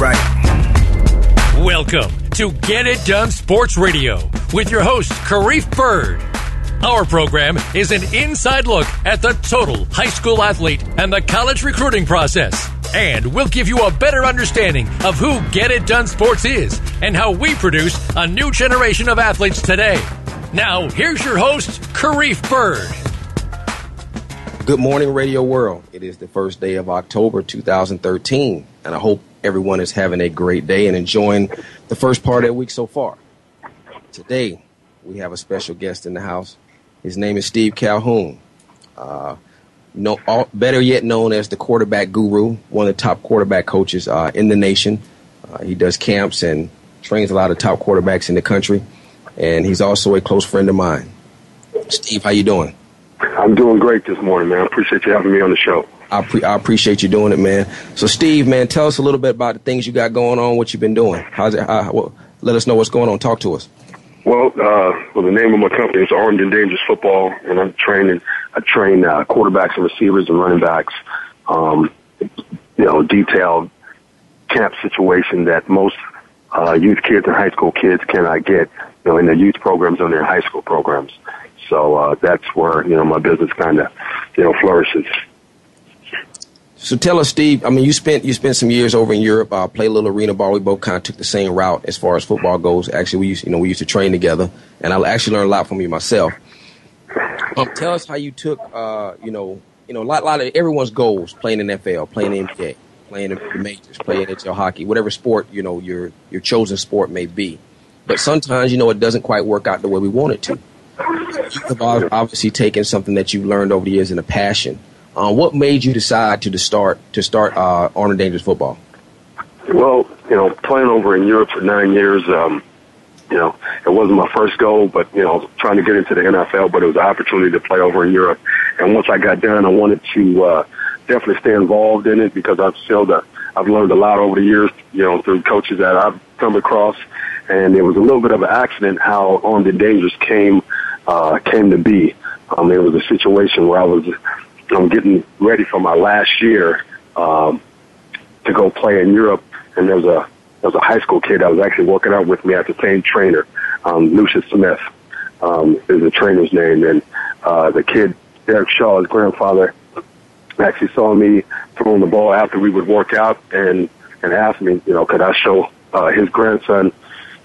right. Welcome to Get It Done Sports Radio with your host, Karif Bird. Our program is an inside look at the total high school athlete and the college recruiting process. And we'll give you a better understanding of who Get It Done Sports is and how we produce a new generation of athletes today. Now, here's your host, Karif Bird. Good morning, Radio World. It is the first day of October 2013, and I hope everyone is having a great day and enjoying the first part of the week so far. Today, we have a special guest in the house. His name is Steve Calhoun. Uh, no, all, better yet known as the quarterback guru, one of the top quarterback coaches uh, in the nation. Uh, he does camps and trains a lot of top quarterbacks in the country, and he's also a close friend of mine. Steve, how you doing? I'm doing great this morning, man. I appreciate you having me on the show. I, pre- I appreciate you doing it, man. So, Steve, man, tell us a little bit about the things you got going on, what you've been doing. How's it? How, well, let us know what's going on. Talk to us. Well, uh, well, the name of my company is Armed and Dangerous Football, and I'm training. I train uh, quarterbacks and receivers and running backs. Um, you know, detailed camp situation that most uh, youth kids and high school kids cannot get. You know, in their youth programs and their high school programs. So uh, that's where you know my business kind of you know flourishes. So tell us, Steve. I mean, you spent you spent some years over in Europe. Uh, played a little arena ball. We both kind of took the same route as far as football goes. Actually, we used you know we used to train together, and I actually learned a lot from you myself. Um, tell us how you took uh, you know you know a lot, lot of everyone's goals playing in NFL, playing in NBA, playing in the majors, playing NHL hockey, whatever sport you know your your chosen sport may be. But sometimes you know it doesn't quite work out the way we want it to. You have obviously taken something that you've learned over the years and a passion uh, what made you decide to, start to start uh, Armed and Dangerous Football? Well, you know, playing over in Europe for nine years, um, you know, it wasn't my first goal, but you know, trying to get into the NFL, but it was an opportunity to play over in Europe. And once I got done, I wanted to uh, definitely stay involved in it because I've still the, I've learned a lot over the years, you know, through coaches that I've come across. And it was a little bit of an accident how Armed and Dangerous came uh, came to be. Um, it was a situation where I was I'm getting ready for my last year um, to go play in Europe, and there's a there's a high school kid that was actually working out with me at the same trainer, um, Lucius Smith um, is the trainer's name, and uh, the kid Derek Shaw, his grandfather, actually saw me throwing the ball after we would work out, and and asked me, you know, could I show uh, his grandson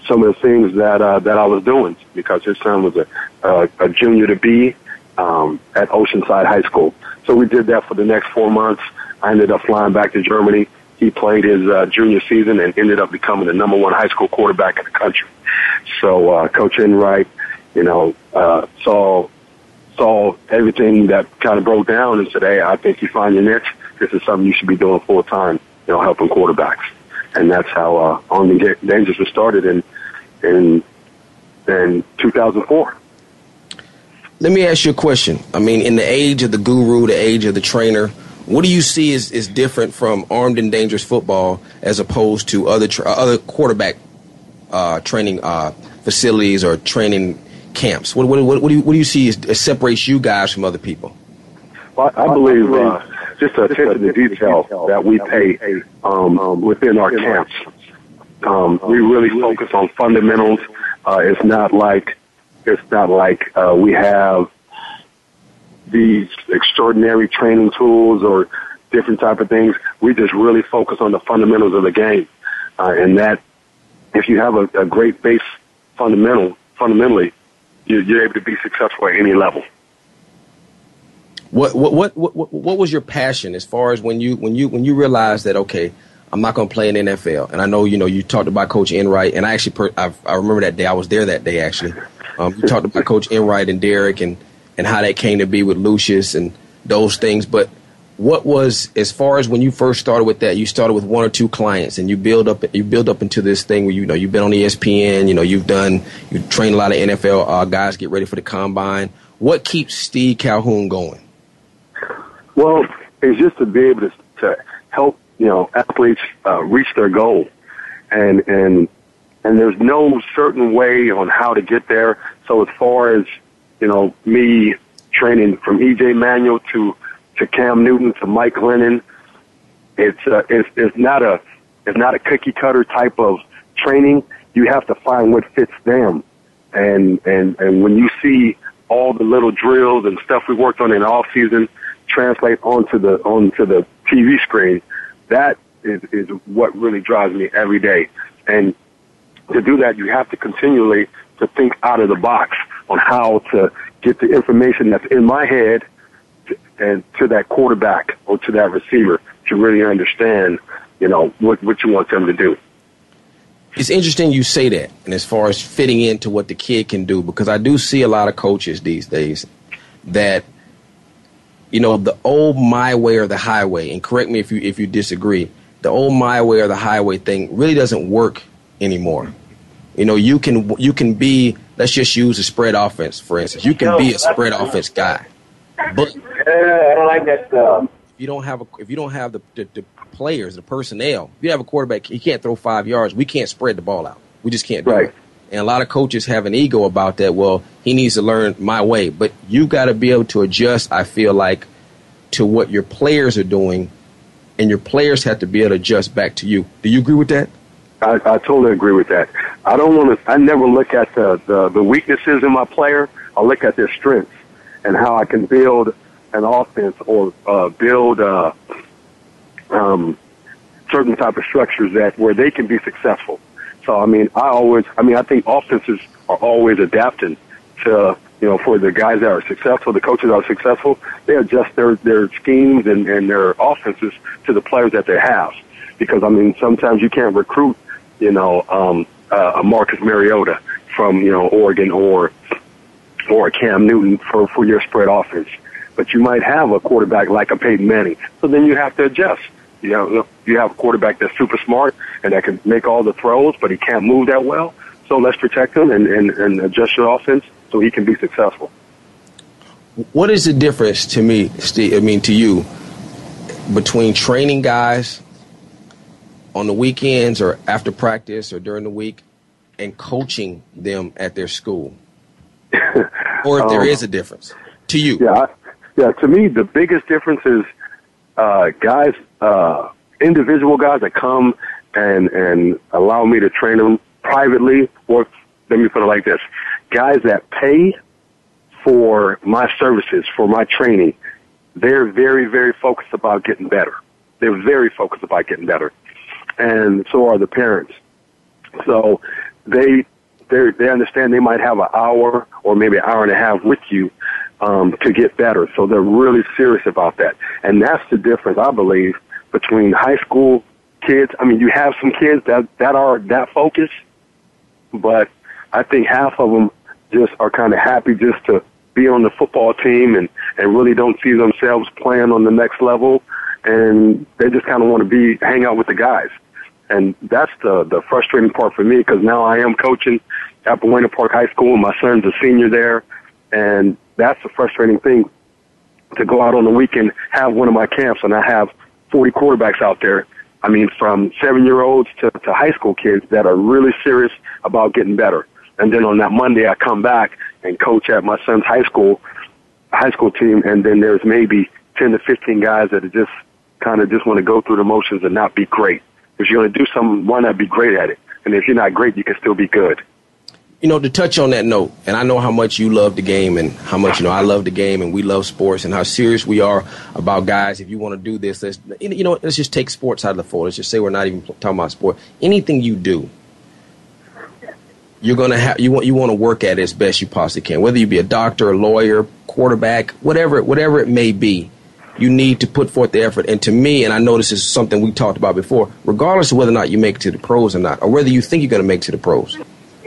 some of the things that uh, that I was doing? Because his son was a, a, a junior to be um, at Oceanside High School. So we did that for the next four months. I ended up flying back to Germany. He played his uh, junior season and ended up becoming the number one high school quarterback in the country. So uh, Coach Enright, you know, uh, saw saw everything that kind of broke down and said, "Hey, I think you find your niche. This is something you should be doing full time. You know, helping quarterbacks." And that's how uh, Armed and Dangerous was started in in in 2004. Let me ask you a question. I mean, in the age of the guru, the age of the trainer, what do you see is, is different from armed and dangerous football as opposed to other tra- other quarterback uh, training uh, facilities or training camps? What, what, what, what, do you, what do you see is, is separates you guys from other people? Well, I believe uh, just attention to detail that we pay um, within our camps. Um, we really focus on fundamentals. Uh, it's not like it's not like uh, we have these extraordinary training tools or different type of things. We just really focus on the fundamentals of the game, uh, and that if you have a, a great base fundamental, fundamentally, you're, you're able to be successful at any level. What, what what what what was your passion as far as when you when you when you realized that okay I'm not going to play in NFL and I know you know you talked about Coach Enright and I actually per, I, I remember that day I was there that day actually um, you talked about Coach Enright and Derek and, and how that came to be with Lucius and those things. But what was as far as when you first started with that? You started with one or two clients, and you build up you build up into this thing where you know you've been on ESPN. You know you've done you train a lot of NFL uh, guys get ready for the combine. What keeps Steve Calhoun going? Well, it's just to be able to, to help you know athletes uh, reach their goal, and and and there's no certain way on how to get there. So as far as, you know, me training from EJ Manuel to, to Cam Newton to Mike Glennon, it's, uh, it's, it's not a, it's not a cookie cutter type of training. You have to find what fits them. And, and, and when you see all the little drills and stuff we worked on in off season translate onto the, onto the TV screen, that is, is what really drives me every day. And to do that, you have to continually to think out of the box on how to get the information that's in my head to, and to that quarterback or to that receiver to really understand, you know, what, what you want them to do. It's interesting you say that, and as far as fitting into what the kid can do, because I do see a lot of coaches these days that, you know, the old my way or the highway, and correct me if you if you disagree, the old my way or the highway thing really doesn't work anymore. You know, you can you can be let's just use a spread offense for instance. You can be a spread offense guy, but I don't like that stuff if you don't have a, if you don't have the, the, the players, the personnel, if you have a quarterback, he can't throw five yards. We can't spread the ball out. We just can't do right. it. And a lot of coaches have an ego about that. Well, he needs to learn my way, but you got to be able to adjust. I feel like to what your players are doing, and your players have to be able to adjust back to you. Do you agree with that? I, I totally agree with that. I don't want to. I never look at the, the the weaknesses in my player. I look at their strengths and how I can build an offense or uh, build uh, um, certain type of structures that where they can be successful. So I mean, I always, I mean, I think offenses are always adapting to you know for the guys that are successful, the coaches that are successful, they adjust their their schemes and, and their offenses to the players that they have. Because I mean, sometimes you can't recruit, you know, um, uh, a Marcus Mariota from you know Oregon or or a Cam Newton for for your spread offense but you might have a quarterback like a Peyton Manning. So then you have to adjust. You know, you have a quarterback that's super smart and that can make all the throws, but he can't move that well. So let's protect him and, and, and adjust your offense so he can be successful. What is the difference to me, Steve? I mean, to you, between training guys on the weekends or after practice or during the week and coaching them at their school? or if there um, is a difference to you? Yeah, yeah, to me, the biggest difference is uh, guys, uh, individual guys that come and and allow me to train them privately, or let me put it like this: guys that pay for my services, for my training, they're very, very focused about getting better. They're very focused about getting better, and so are the parents. So they they they understand they might have an hour or maybe an hour and a half with you um, to get better. So they're really serious about that. And that's the difference, I believe, between high school kids. I mean, you have some kids that, that are that focused, but I think half of them just are kind of happy just to be on the football team and, and really don't see themselves playing on the next level. And they just kind of want to be, hang out with the guys. And that's the, the frustrating part for me because now I am coaching at Buena Park High School. My son's a senior there. And that's the frustrating thing to go out on the weekend, have one of my camps, and I have 40 quarterbacks out there. I mean, from seven year olds to, to high school kids that are really serious about getting better. And then on that Monday, I come back and coach at my son's high school, high school team, and then there's maybe 10 to 15 guys that are just kind of just want to go through the motions and not be great. If you're going to do something, why not be great at it? And if you're not great, you can still be good you know, to touch on that note, and I know how much you love the game and how much, you know, I love the game and we love sports and how serious we are about guys. If you want to do this, let's, you know, let's just take sports out of the fold. Let's just say we're not even talking about sport. Anything you do, you're to have, you want, you want to work at it as best you possibly can. Whether you be a doctor, a lawyer, quarterback, whatever, whatever it may be, you need to put forth the effort. And to me, and I know this is something we talked about before, regardless of whether or not you make it to the pros or not, or whether you think you're going to make it to the pros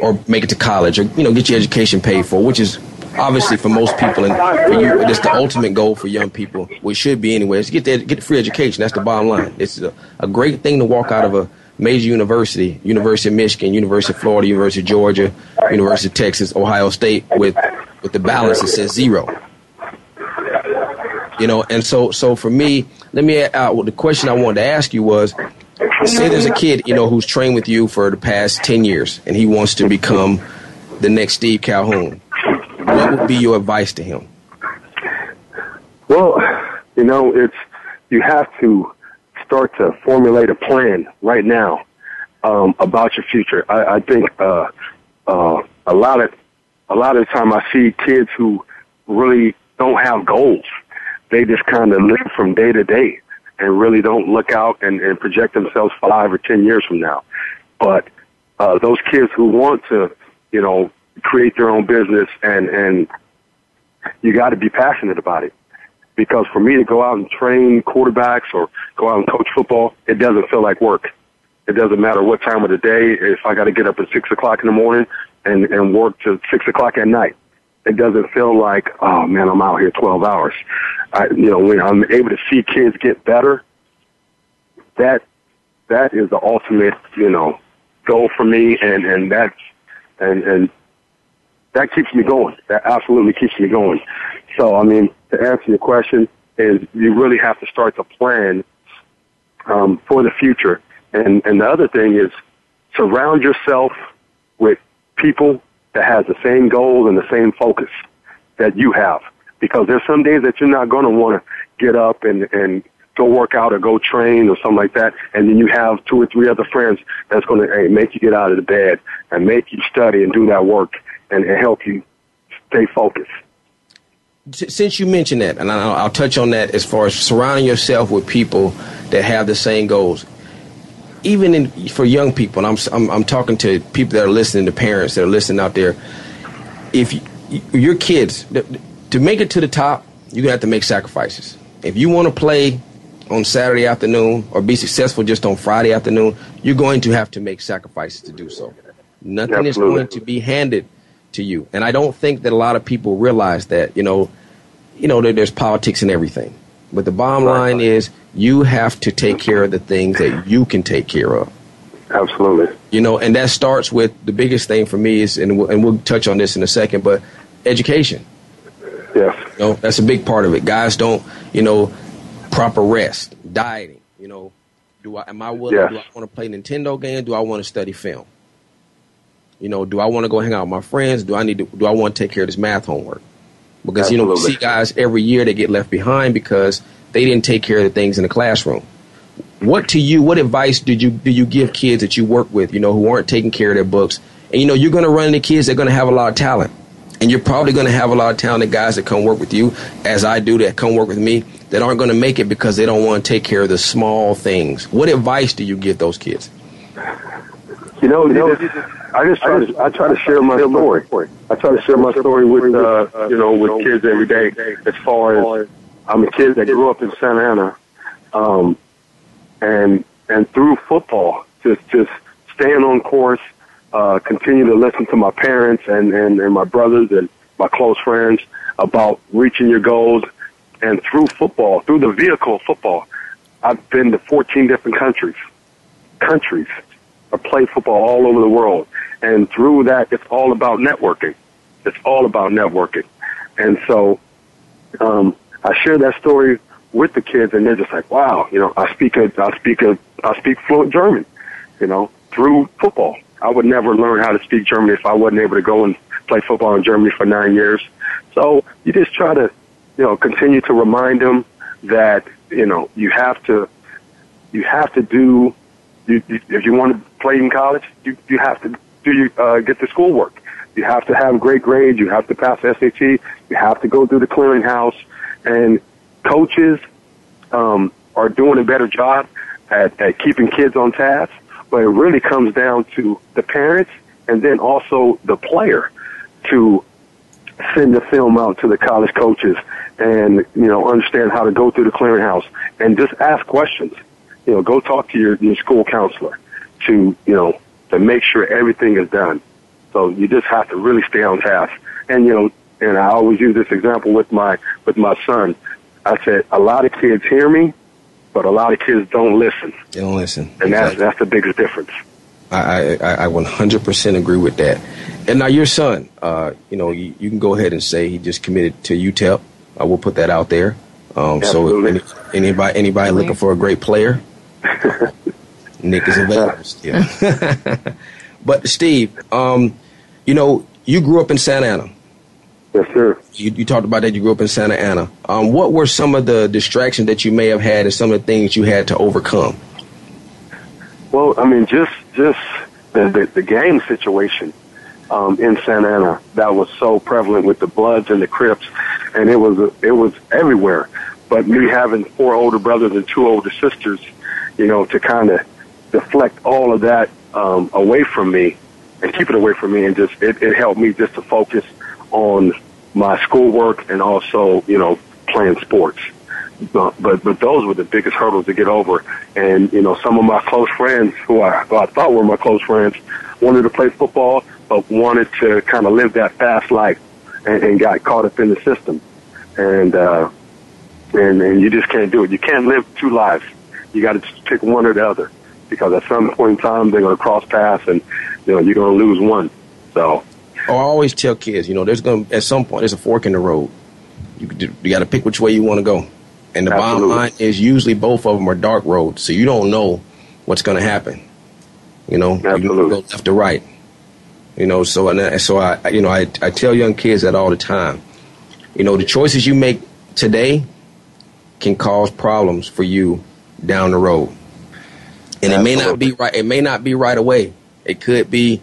or make it to college or you know get your education paid for, which is obviously for most people and for you it's the ultimate goal for young people. Which should be anyway. Is get the, get the free education. That's the bottom line. It's a, a great thing to walk out of a major university, University of Michigan, University of Florida, University of Georgia, University of Texas, Ohio State with with the balance that says zero. You know, and so so for me, let me uh, well, the question I wanted to ask you was say there's a kid, you know, who's trained with you for the past 10 years and he wants to become the next Steve Calhoun. What would be your advice to him? Well, you know, it's, you have to start to formulate a plan right now um, about your future. I, I think uh, uh, a lot of a lot of the time I see kids who really don't have goals. They just kind of live from day to day and really don't look out and, and project themselves five or ten years from now. But uh, those kids who want to, you know, create their own business and and you got to be passionate about it. Because for me to go out and train quarterbacks or go out and coach football, it doesn't feel like work. It doesn't matter what time of the day. If I got to get up at six o'clock in the morning and and work to six o'clock at night, it doesn't feel like oh man, I'm out here twelve hours. I, you know, when I'm able to see kids get better, that that is the ultimate, you know, goal for me, and and that's and and that keeps me going. That absolutely keeps me going. So, I mean, to answer your question, is you really have to start to plan um, for the future. And and the other thing is surround yourself with people that has the same goals and the same focus that you have. Because there's some days that you're not going to want to get up and and go work out or go train or something like that, and then you have two or three other friends that's going to hey, make you get out of the bed and make you study and do that work and, and help you stay focused. Since you mentioned that, and I'll, I'll touch on that as far as surrounding yourself with people that have the same goals. Even in, for young people, and I'm, I'm, I'm talking to people that are listening, to parents that are listening out there. If you, your kids to make it to the top, you have to make sacrifices. If you want to play on Saturday afternoon or be successful just on Friday afternoon, you're going to have to make sacrifices to do so. Nothing is going to be handed to you. And I don't think that a lot of people realize that, you know, you know, there's politics and everything. But the bottom line is you have to take care of the things that you can take care of. Absolutely. You know, and that starts with the biggest thing for me is, and we'll, and we'll touch on this in a second, but education. Yes. You know, that's a big part of it. Guys don't, you know, proper rest, dieting. You know, do I am I willing? Yes. Do I want to play Nintendo games? Do I want to study film? You know, do I want to go hang out with my friends? Do I need to? Do I want to take care of this math homework? Because Absolutely. you know, we see guys every year they get left behind because they didn't take care of the things in the classroom. What to you? What advice did you do you give kids that you work with? You know, who aren't taking care of their books? And you know, you're going to run into kids that are going to have a lot of talent, and you're probably going to have a lot of talented guys that come work with you, as I do, that come work with me, that aren't going to make it because they don't want to take care of the small things. What advice do you give those kids? You know, you know I just try to I try to share my story. I try to share my story with uh, you know with kids every day. As far as I'm a kid that grew up in Santa Ana, um, and and through football, just just staying on course, uh, continue to listen to my parents and, and and my brothers and my close friends about reaching your goals, and through football, through the vehicle of football, I've been to 14 different countries, countries or play football all over the world. And through that, it's all about networking. It's all about networking. And so, um, I share that story with the kids and they're just like, wow, you know, I speak a, I speak a, I speak fluent German, you know, through football. I would never learn how to speak German if I wasn't able to go and play football in Germany for nine years. So you just try to, you know, continue to remind them that, you know, you have to, you have to do you, you, if you want to play in college, you, you have to do uh, get the schoolwork. You have to have great grades. You have to pass SAT. You have to go through the clearinghouse. And coaches um, are doing a better job at, at keeping kids on task. But it really comes down to the parents and then also the player to send the film out to the college coaches and you know understand how to go through the clearinghouse and just ask questions you know, go talk to your, your school counselor to, you know, to make sure everything is done. So you just have to really stay on task. And, you know, and I always use this example with my, with my son. I said, a lot of kids hear me, but a lot of kids don't listen. They don't listen. And exactly. that's, that's the biggest difference. I, I, I 100% agree with that. And now your son, uh, you know, you, you, can go ahead and say he just committed to UTEP. I will put that out there. Um, so any, anybody, anybody looking for a great player, Nick is available still. but Steve, um, you know, you grew up in Santa Ana. Yes, sir. You, you, talked about that you grew up in Santa Ana. Um, what were some of the distractions that you may have had and some of the things you had to overcome? Well, I mean, just just the, the, the game situation um, in Santa Ana that was so prevalent with the Bloods and the Crips, and it was it was everywhere. But me having four older brothers and two older sisters, you know, to kind of deflect all of that um, away from me and keep it away from me, and just it, it helped me just to focus on my schoolwork and also, you know, playing sports. But, but but those were the biggest hurdles to get over. And you know, some of my close friends, who I, who I thought were my close friends, wanted to play football, but wanted to kind of live that fast life, and, and got caught up in the system. And uh, and and you just can't do it. You can't live two lives. You got to pick one or the other, because at some point in time they're going to cross paths, and you know you're going to lose one. So Oh, I always tell kids, you know, there's going to, at some point, there's a fork in the road. You, you got to pick which way you want to go. And the Absolutely. bottom line is usually both of them are dark roads, so you don't know what's going to happen. You know, Absolutely. you go left or right. You know, so and uh, so I, you know, I I tell young kids that all the time. You know, the choices you make today can cause problems for you down the road, and Absolutely. it may not be right. It may not be right away. It could be,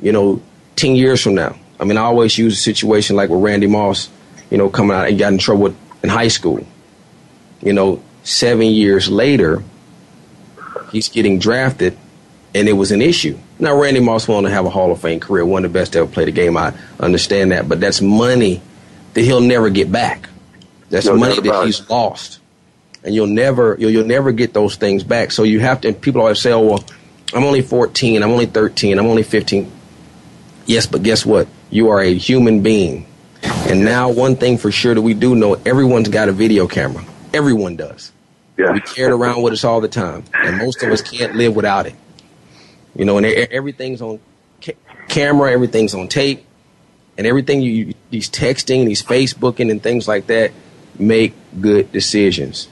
you know, 10 years from now. I mean, I always use a situation like with Randy Moss, you know, coming out and got in trouble in high school. You know, seven years later, he's getting drafted, and it was an issue. Now, Randy Moss wanted to have a Hall of Fame career, one of the best to ever play the game. I understand that, but that's money that he'll never get back. That's no money that he's lost, and you'll never you'll, you'll never get those things back. So you have to. And people always say, "Oh, well, I'm only 14, I'm only 13, I'm only 15." Yes, but guess what? You are a human being. And now, one thing for sure that we do know everyone's got a video camera. Everyone does. Yeah. We carry it around with us all the time. And most of us can't live without it. You know, and everything's on ca- camera, everything's on tape, and everything you, these texting, these Facebooking, and things like that make good decisions.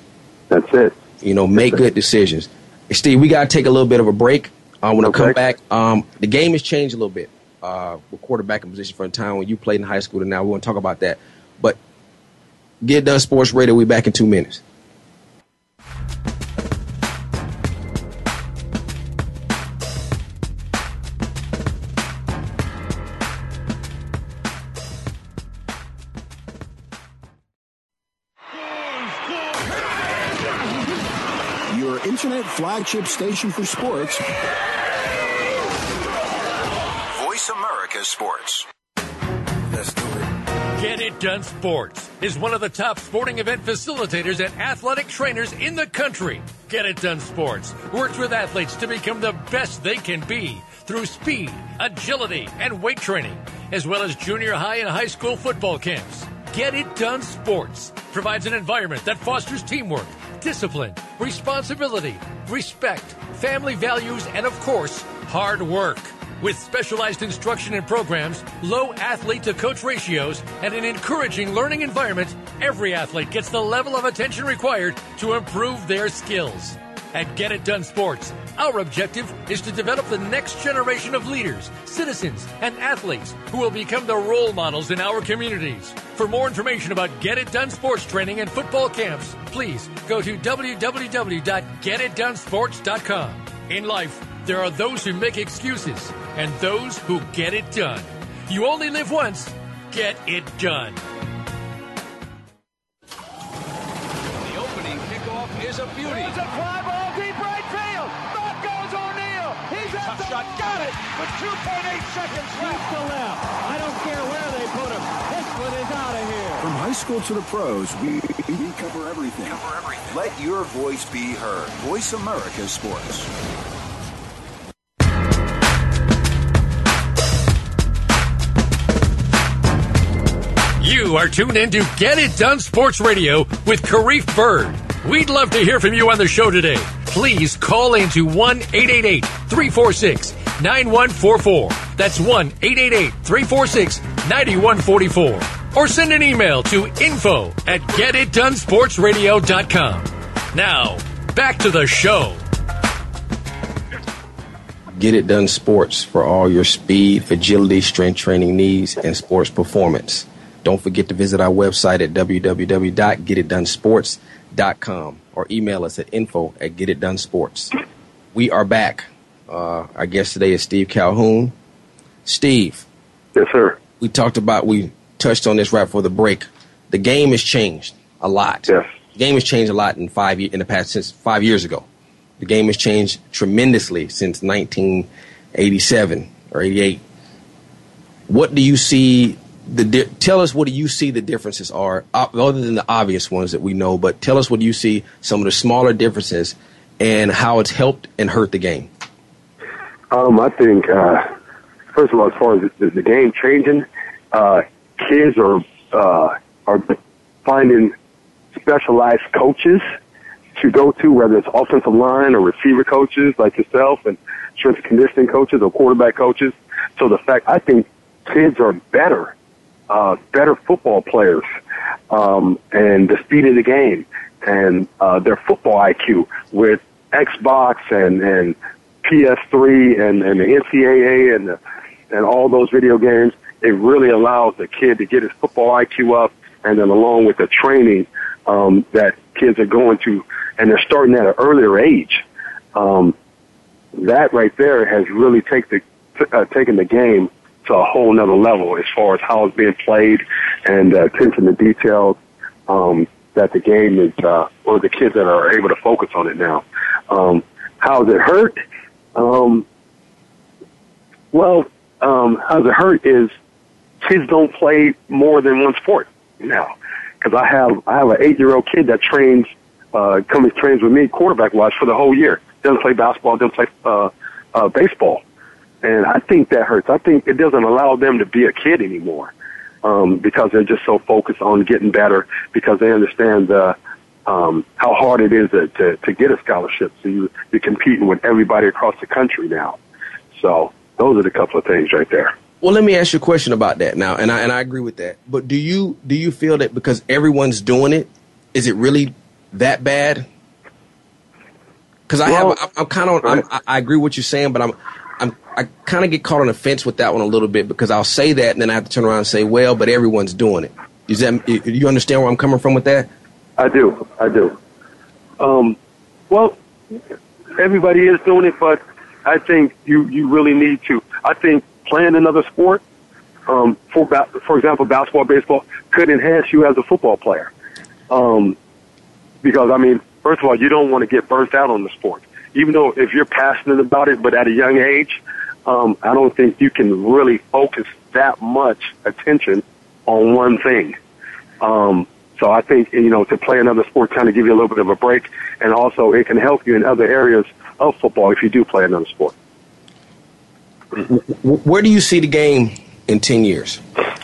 That's it. You know, make good decisions. Steve, we got to take a little bit of a break. Uh, when okay. I come back, um, the game has changed a little bit uh, quarterback in position from the time when you played in high school to now. We want to talk about that. But get done sports radio. We back in two minutes. Flagship station for sports. Voice America Sports. Let's do it. Get It Done Sports is one of the top sporting event facilitators and athletic trainers in the country. Get It Done Sports works with athletes to become the best they can be through speed, agility, and weight training, as well as junior high and high school football camps. Get It Done Sports provides an environment that fosters teamwork, discipline, responsibility, respect, family values, and of course, hard work. With specialized instruction and programs, low athlete to coach ratios, and an encouraging learning environment, every athlete gets the level of attention required to improve their skills. At Get It Done Sports, our objective is to develop the next generation of leaders, citizens, and athletes who will become the role models in our communities. For more information about Get It Done Sports training and football camps, please go to www.getitdonesports.com. In life, there are those who make excuses and those who get it done. You only live once. Get it done. The opening kickoff is a beauty. It's a fly ball He's shot. Got it with 2.8 seconds left. to left. I don't care where they put him. This one is out of here. From high school to the pros, we, we cover everything. Cover everything. Let your voice be heard. Voice America Sports. You are tuned in to Get It Done Sports Radio with Karif Bird. We'd love to hear from you on the show today. Please call in to 1 888 346 9144. That's 1 888 346 9144. Or send an email to info at getitdonesportsradio.com. Now, back to the show. Get It Done Sports for all your speed, agility, strength training needs, and sports performance. Don't forget to visit our website at www.getitdonesports.com or email us at info at getitdonesports. We are back. Uh, our guest today is Steve Calhoun. Steve. Yes, sir. We talked about, we touched on this right before the break. The game has changed a lot. Yes. The game has changed a lot in five in the past since five years ago. The game has changed tremendously since 1987 or 88. What do you see? The di- tell us what do you see the differences are, uh, other than the obvious ones that we know. But tell us what you see some of the smaller differences and how it's helped and hurt the game. Um, I think uh, first of all, as far as the, the game changing, uh, kids are uh, are finding specialized coaches to go to, whether it's offensive line or receiver coaches like yourself and strength conditioning coaches or quarterback coaches. So the fact, I think kids are better, uh, better football players, um, and the speed of the game and, uh, their football IQ with Xbox and, and PS3 and, and the NCAA and the, and all those video games. It really allows the kid to get his football IQ up and then along with the training, um, that kids are going to and they're starting at an earlier age. Um, that right there has really take the, uh, taken the game to a whole nother level as far as how it's being played and uh, attention to details um, that the game is, uh, or the kids that are able to focus on it now. Um, how does it hurt? Um, well, um, how does it hurt is kids don't play more than one sport now. Because I have I have an eight year old kid that trains uh, comes trains with me quarterback wise for the whole year. Doesn't play basketball, doesn't play uh, uh, baseball, and I think that hurts. I think it doesn't allow them to be a kid anymore um, because they're just so focused on getting better because they understand the um, how hard it is to, to, to get a scholarship. So you, you're competing with everybody across the country now. So those are the couple of things right there. Well, let me ask you a question about that now, and I and I agree with that. But do you do you feel that because everyone's doing it, is it really that bad? Because I well, have, I'm kind of, i agree with what you're saying, but I'm, I'm, I kind of get caught on the fence with that one a little bit because I'll say that and then I have to turn around and say, well, but everyone's doing it. Is that, you understand where I'm coming from with that? I do, I do. Um, well, everybody is doing it, but I think you, you really need to. I think playing another sport, um, for for example, basketball, baseball, could enhance you as a football player. Um, because I mean, first of all, you don't want to get burnt out on the sport. Even though if you're passionate about it, but at a young age, um, I don't think you can really focus that much attention on one thing. Um, so I think you know to play another sport kind of give you a little bit of a break, and also it can help you in other areas of football if you do play another sport. Where do you see the game in ten years?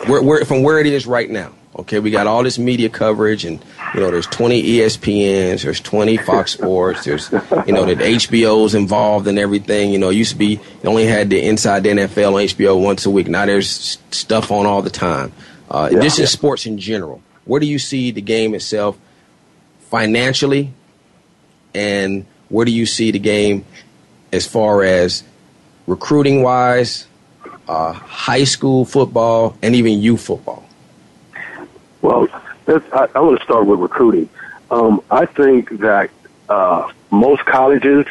Where, where from where it is right now? Okay, we got all this media coverage, and you know, there's 20 ESPNs, there's 20 Fox Sports, there's you know, the HBO's involved and everything. You know, it used to be you only had the Inside the NFL on HBO once a week. Now there's stuff on all the time. Uh, yeah, this is sports in general. Where do you see the game itself financially, and where do you see the game as far as recruiting wise, uh, high school football, and even youth football? Well, I, I want to start with recruiting. Um, I think that uh, most colleges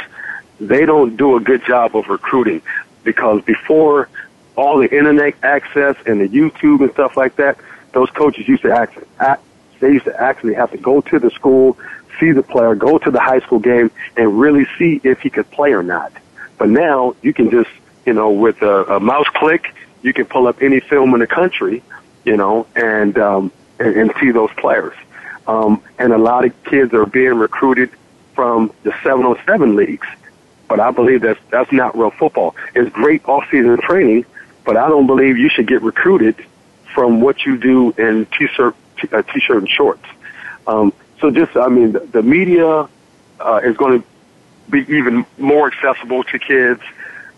they don't do a good job of recruiting because before all the internet access and the YouTube and stuff like that, those coaches used to act, act they used to actually have to go to the school, see the player, go to the high school game, and really see if he could play or not. But now you can just, you know, with a, a mouse click, you can pull up any film in the country, you know, and um, and, and see those players. Um, and a lot of kids are being recruited from the 707 leagues. But I believe that's, that's not real football. It's great off-season training, but I don't believe you should get recruited from what you do in t-shirt, uh, t-shirt and shorts. Um, so just, I mean, the, the media uh, is going to be even more accessible to kids.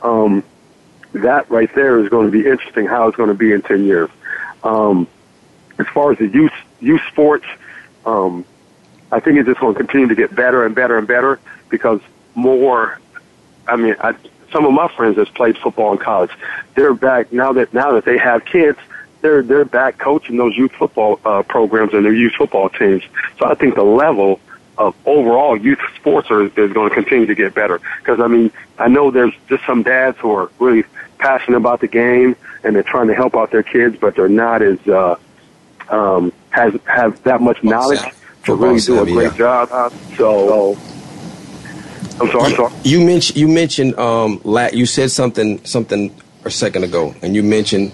Um, that right there is going to be interesting how it's going to be in 10 years. Um, as far as the youth youth sports, um, I think it's just going to continue to get better and better and better because more. I mean, I, some of my friends that's played football in college, they're back now that now that they have kids. they're they're back coaching those youth football uh, programs and their youth football teams. So I think the level of overall youth sports are, is going to continue to get better. Because I mean, I know there's just some dads who are really passionate about the game and they're trying to help out their kids, but they're not as uh, um, has have that much knowledge to really do a great job. So. I'm sorry, I'm sorry. You mentioned you mentioned um, you said something something a second ago, and you mentioned,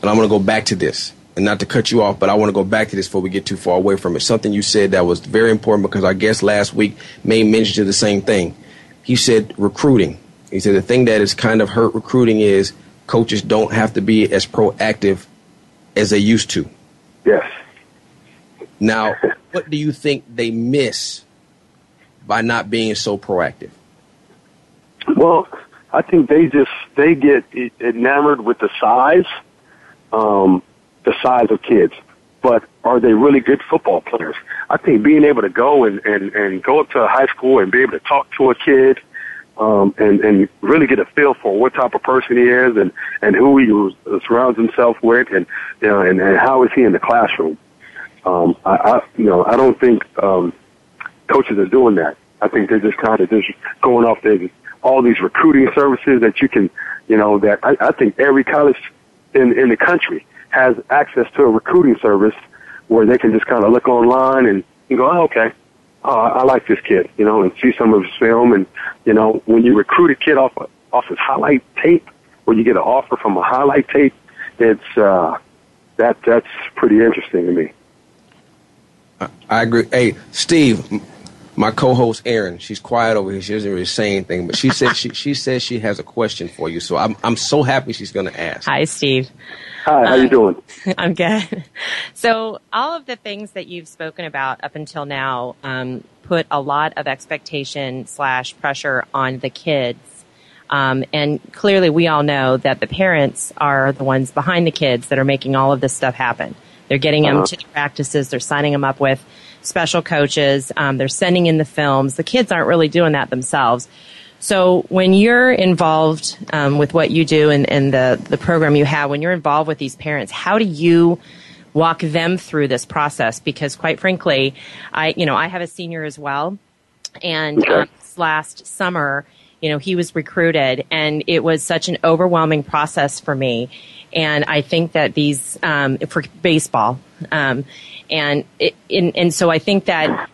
and I'm going to go back to this, and not to cut you off, but I want to go back to this before we get too far away from it. Something you said that was very important because I guess last week May mentioned to the same thing. He said recruiting. He said the thing that has kind of hurt recruiting is coaches don't have to be as proactive as they used to. Yes. Now, what do you think they miss by not being so proactive? Well, I think they just they get enamored with the size, um, the size of kids. But are they really good football players? I think being able to go and and and go up to a high school and be able to talk to a kid, um, and and really get a feel for what type of person he is and and who he surrounds himself with, and you know, and, and how is he in the classroom. Um, I, I you know I don't think um, coaches are doing that. I think they're just kind of just going off their all these recruiting services that you can, you know, that I, I think every college in, in the country has access to a recruiting service where they can just kind of look online and, and go, oh, okay, oh, I like this kid, you know, and see some of his film. And, you know, when you recruit a kid off, off his highlight tape, or you get an offer from a highlight tape, it's, uh, that, that's pretty interesting to me. I agree. Hey, Steve, my co-host Erin, she's quiet over here. She doesn't really say anything, but she said she she says she has a question for you. So I'm I'm so happy she's going to ask. Hi, Steve. Hi, how uh, you doing? I'm good. So all of the things that you've spoken about up until now um, put a lot of expectation slash pressure on the kids. Um, and clearly, we all know that the parents are the ones behind the kids that are making all of this stuff happen. They're getting uh-huh. them to the practices. They're signing them up with special coaches. Um, they're sending in the films. The kids aren't really doing that themselves. So when you're involved um, with what you do and, and the the program you have, when you're involved with these parents, how do you walk them through this process? Because quite frankly, I you know I have a senior as well, and um, last summer, you know, he was recruited, and it was such an overwhelming process for me. And I think that these um, for baseball, um, and it, and, and so I think that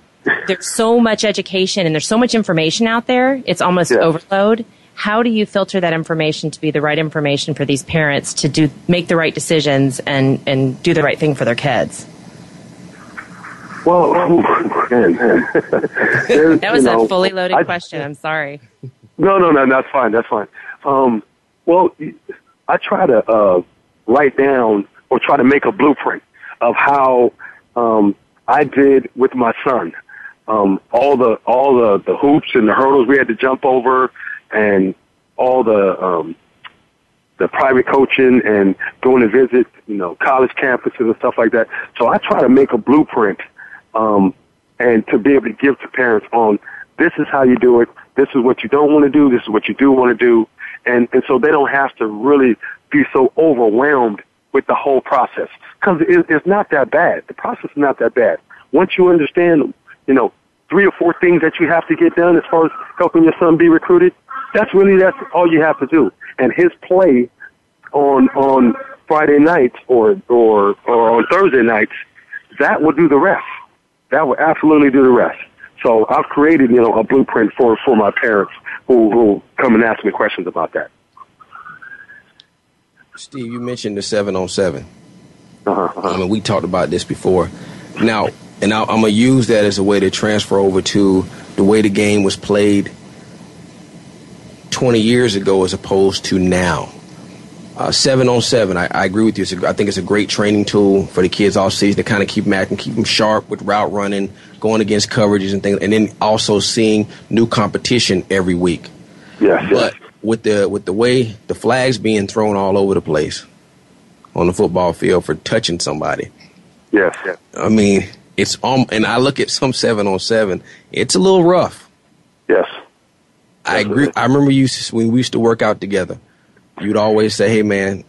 there's so much education and there's so much information out there. It's almost yeah. overload. How do you filter that information to be the right information for these parents to do make the right decisions and and do the right thing for their kids? Well, man, man. that was a know, fully loaded I, question. I'm sorry. No, no, no, that's fine. That's fine. Um, well, I try to uh, write down or try to make a blueprint of how um, I did with my son. Um, all the all the the hoops and the hurdles we had to jump over, and all the um, the private coaching and going to visit, you know, college campuses and stuff like that. So I try to make a blueprint, um, and to be able to give to parents on this is how you do it. This is what you don't want to do. This is what you do want to do. And, and so they don't have to really be so overwhelmed with the whole process because it, it's not that bad. The process is not that bad. Once you understand, you know, three or four things that you have to get done as far as helping your son be recruited, that's really that's all you have to do. And his play on on Friday nights or or or on Thursday nights, that will do the rest. That will absolutely do the rest. So I've created, you know, a blueprint for for my parents who who come and ask me questions about that. Steve, you mentioned the seven on seven. Uh-huh. I mean, we talked about this before. Now, and I, am gonna use that as a way to transfer over to the way the game was played 20 years ago as opposed to now. Uh, seven on seven, I, I agree with you. A, I think it's a great training tool for the kids all season to kind of keep them acting, keep them sharp with route running, going against coverages and things, and then also seeing new competition every week. Yes. But with the with the way the flags being thrown all over the place on the football field for touching somebody. Yes. yes. I mean, it's um, and I look at some seven on seven. It's a little rough. Yes. I agree. I remember you when we used to work out together. You'd always say, "Hey, man,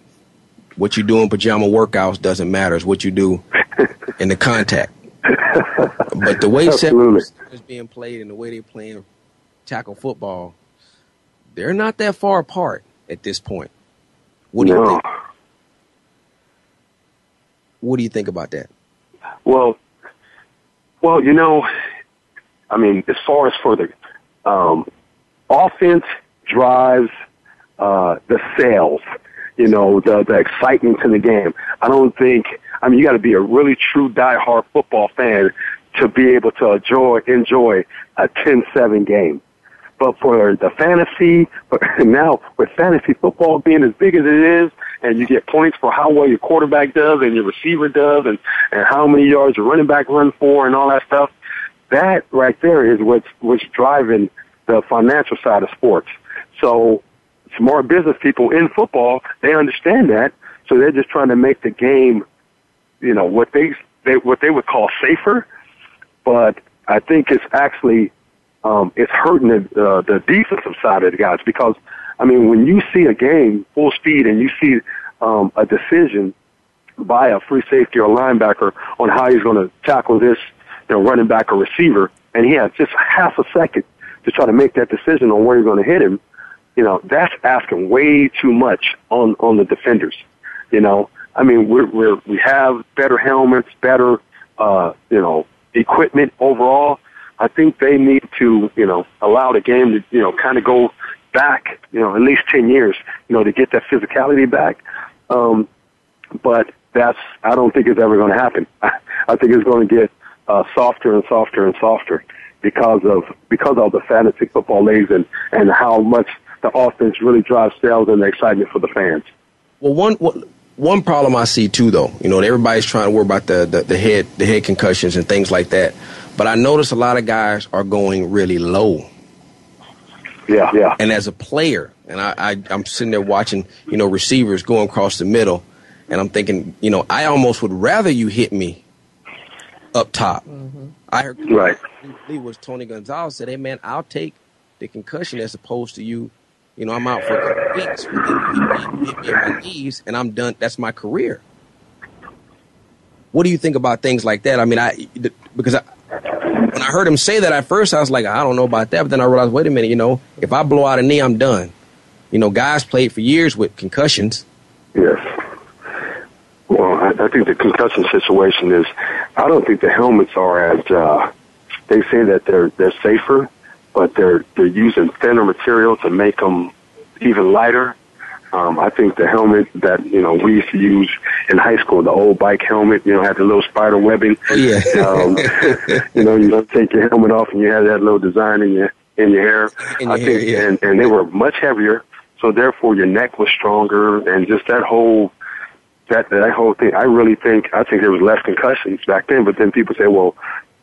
what you do in pajama workouts doesn't matter. It's what you do in the contact. but the way seven is being played and the way they're playing tackle football, they're not that far apart at this point. What do no. you think? What do you think about that? Well, well, you know, I mean, as far as for the um, offense drives uh, the sales, you know, the the excitement to the game. I don't think. I mean, you got to be a really true die-hard football fan to be able to enjoy enjoy a 10-7 game. But for the fantasy, but now with fantasy football being as big as it is, and you get points for how well your quarterback does and your receiver does, and and how many yards your running back run for, and all that stuff. That right there is what's what's driving the financial side of sports. So smart business people in football, they understand that, so they're just trying to make the game, you know, what they, they what they would call safer. But I think it's actually um, it's hurting the uh, the defensive side of the guys because I mean when you see a game full speed and you see um, a decision by a free safety or linebacker on how he's going to tackle this you know running back or receiver, and he has just half a second to try to make that decision on where you're going to hit him you know, that's asking way too much on, on the defenders. You know, I mean, we're, we're, we have better helmets, better, uh, you know, equipment overall. I think they need to, you know, allow the game to, you know, kind of go back, you know, at least 10 years, you know, to get that physicality back. Um, but that's, I don't think it's ever going to happen. I think it's going to get, uh, softer and softer and softer because of, because of the fantasy football leagues and, and how much the offense really drives sales and the excitement for the fans. Well, one one problem I see too, though, you know, everybody's trying to worry about the, the, the head the head concussions and things like that, but I notice a lot of guys are going really low. Yeah, yeah. And as a player, and I, I I'm sitting there watching, you know, receivers going across the middle, and I'm thinking, you know, I almost would rather you hit me up top. Mm-hmm. I heard right. It was Tony Gonzalez said, "Hey man, I'll take the concussion as opposed to you you know, I'm out for a couple weeks, but then you hit me, on my knees, and I'm done. That's my career. What do you think about things like that? I mean, I because I, when I heard him say that at first, I was like, I don't know about that. But then I realized, wait a minute, you know, if I blow out a knee, I'm done. You know, guys played for years with concussions. Yes. Well, I, I think the concussion situation is. I don't think the helmets are as. Uh, they say that they're they're safer but they're they're using thinner material to make them even lighter. Um, I think the helmet that you know we used to use in high school, the old bike helmet, you know, had the little spider webbing. Yeah. um, you know, you don't take your helmet off and you have that little design in your in your hair. In your I think, yeah. and and they were much heavier, so therefore your neck was stronger, and just that whole that that whole thing. I really think I think there was less concussions back then, but then people say, well,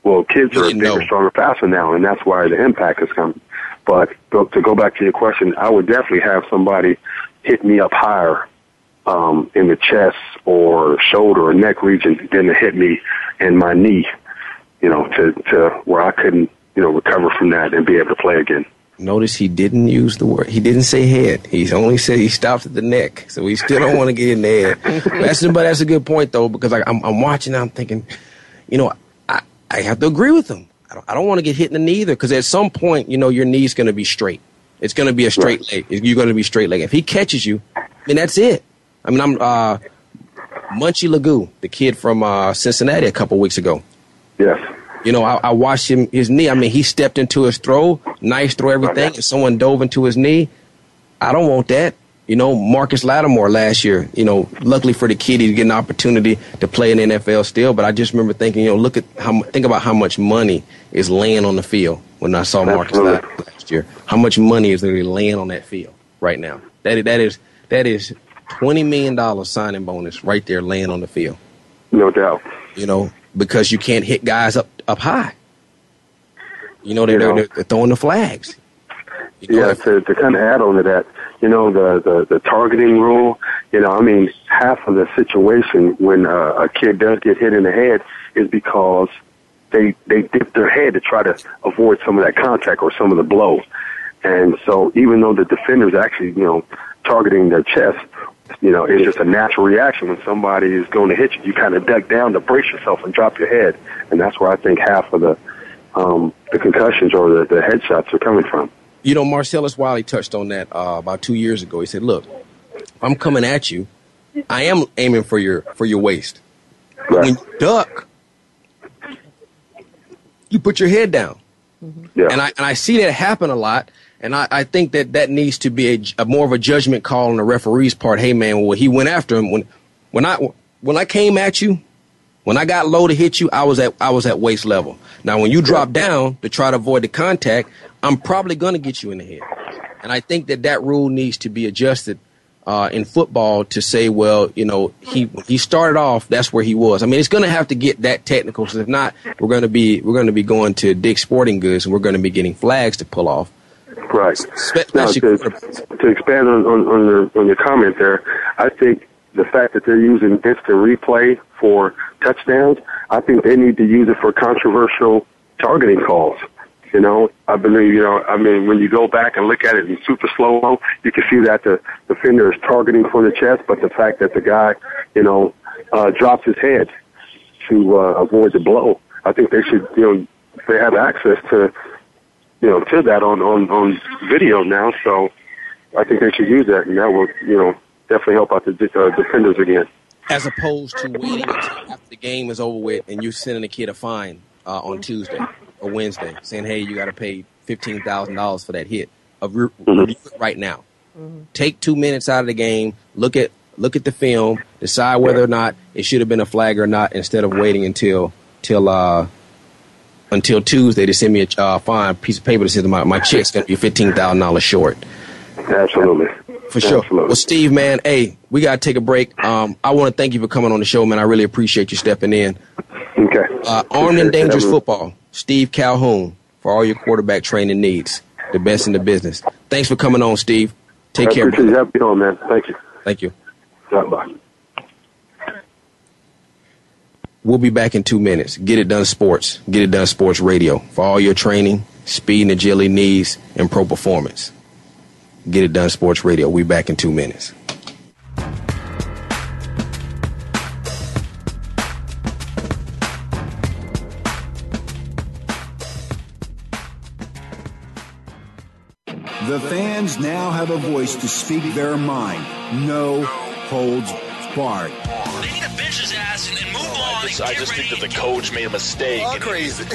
well, kids are bigger, know. stronger, faster now, and that's why the impact is coming. But to go back to your question, I would definitely have somebody hit me up higher um, in the chest or shoulder or neck region than to hit me in my knee, you know, to, to where I couldn't, you know, recover from that and be able to play again. Notice he didn't use the word. He didn't say head. He's only said he stopped at the neck. So we still don't want to get in there. That's, but that's a good point though, because I'm, I'm watching. I'm thinking, you know, I, I have to agree with him. I don't, I don't want to get hit in the knee either because at some point, you know, your knee's going to be straight. It's going to be a straight right. leg. You're going to be straight leg. If he catches you, then that's it. I mean, I'm uh, Munchie Legaux, the kid from uh, Cincinnati a couple weeks ago. Yes. You know, I, I, watched him his knee. I mean, he stepped into his throw, nice throw, everything, and someone dove into his knee. I don't want that. You know, Marcus Lattimore last year, you know, luckily for the kid, he get an opportunity to play in the NFL still. But I just remember thinking, you know, look at how, think about how much money is laying on the field when I saw Marcus Lattimore year. How much money is literally laying on that field right now? That, that is, that is $20 million signing bonus right there laying on the field. No doubt. You know, because you can't hit guys up, up high. You know, they're, you know, they're, they're throwing the flags. You know, yeah, to, to kind of add on to that, you know, the, the, the targeting rule, you know, I mean, half of the situation when uh, a kid does get hit in the head is because they, they dip their head to try to avoid some of that contact or some of the blow. And so even though the defender's actually, you know, targeting their chest you know, it's just a natural reaction when somebody is going to hit you. You kind of duck down to brace yourself and drop your head, and that's where I think half of the um, the concussions or the, the headshots are coming from. You know, Marcellus Wiley touched on that uh, about two years ago. He said, "Look, I'm coming at you, I am aiming for your for your waist. Right. When you duck, you put your head down. Mm-hmm. Yeah. And I and I see that happen a lot. And I, I think that that needs to be a, a, more of a judgment call on the referee's part. Hey man, well he went after him when when I when I came at you, when I got low to hit you, I was at I was at waist level. Now when you drop down to try to avoid the contact, I'm probably going to get you in the head. And I think that that rule needs to be adjusted uh, in football to say, well, you know, he he started off. That's where he was. I mean, it's going to have to get that technical. Because if not, we're going to be we're going to be going to Dick's Sporting Goods and we're going to be getting flags to pull off. Right. Now, to, to expand on, on, on, your, on your comment there, I think the fact that they're using instant replay for touchdowns, I think they need to use it for controversial targeting calls. You know, I believe, you know, I mean, when you go back and look at it in super slow mo, you can see that the defender is targeting for the chest, but the fact that the guy, you know, uh, drops his head to uh, avoid the blow, I think they should, you know, they have access to, you know, to that on, on, on video now, so I think they should use that, and that will, you know, definitely help out the uh, defenders again. As opposed to waiting after the game is over with and you're sending a kid a fine uh, on Tuesday or Wednesday, saying, "Hey, you got to pay fifteen thousand dollars for that hit." Of re- mm-hmm. right now, mm-hmm. take two minutes out of the game, look at look at the film, decide whether or not it should have been a flag or not, instead of waiting until till uh, until Tuesday to send me a uh, fine piece of paper that says my my check's gonna be fifteen thousand dollars short. Absolutely. For sure. Absolutely. Well, Steve, man, hey, we gotta take a break. Um, I want to thank you for coming on the show, man. I really appreciate you stepping in. Okay. Uh, Armed and Dangerous Football, Steve Calhoun, for all your quarterback training needs. The best in the business. Thanks for coming on, Steve. Take I care. Appreciate you on, man. Thank you. Thank you. Bye. We'll be back in two minutes. Get it done sports. Get it done sports radio for all your training, speed and agility needs, and pro performance. Get it done sports radio. We'll be back in two minutes. The fans now have a voice to speak their mind. No holds barred. They need to bench his ass and, oh, and move on. I just, I just think that the coach made a mistake. All crazy.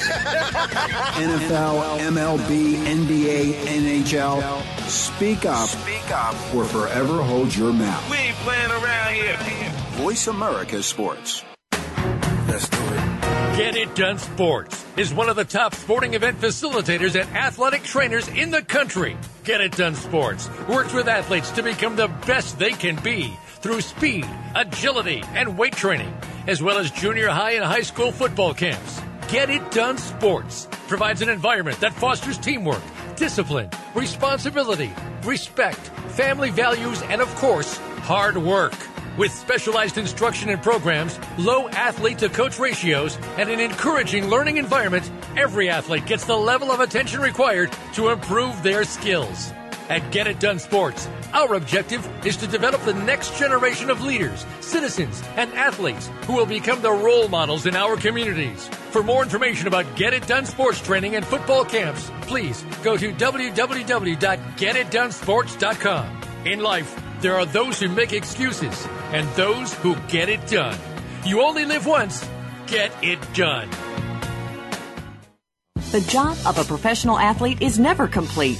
NFL, MLB, NBA, NHL. Speak up. Speak up. Or forever hold your mouth. We ain't playing around here. Voice America Sports. Let's do it. Get It Done Sports is one of the top sporting event facilitators and athletic trainers in the country. Get It Done Sports works with athletes to become the best they can be through speed, agility, and weight training, as well as junior high and high school football camps. Get It Done Sports provides an environment that fosters teamwork, discipline, responsibility, respect, family values, and of course, hard work. With specialized instruction and programs, low athlete to coach ratios, and an encouraging learning environment, every athlete gets the level of attention required to improve their skills. At Get It Done Sports, our objective is to develop the next generation of leaders, citizens, and athletes who will become the role models in our communities. For more information about Get It Done Sports training and football camps, please go to www.getitdonesports.com. In life, there are those who make excuses and those who get it done. You only live once. Get it done. The job of a professional athlete is never complete.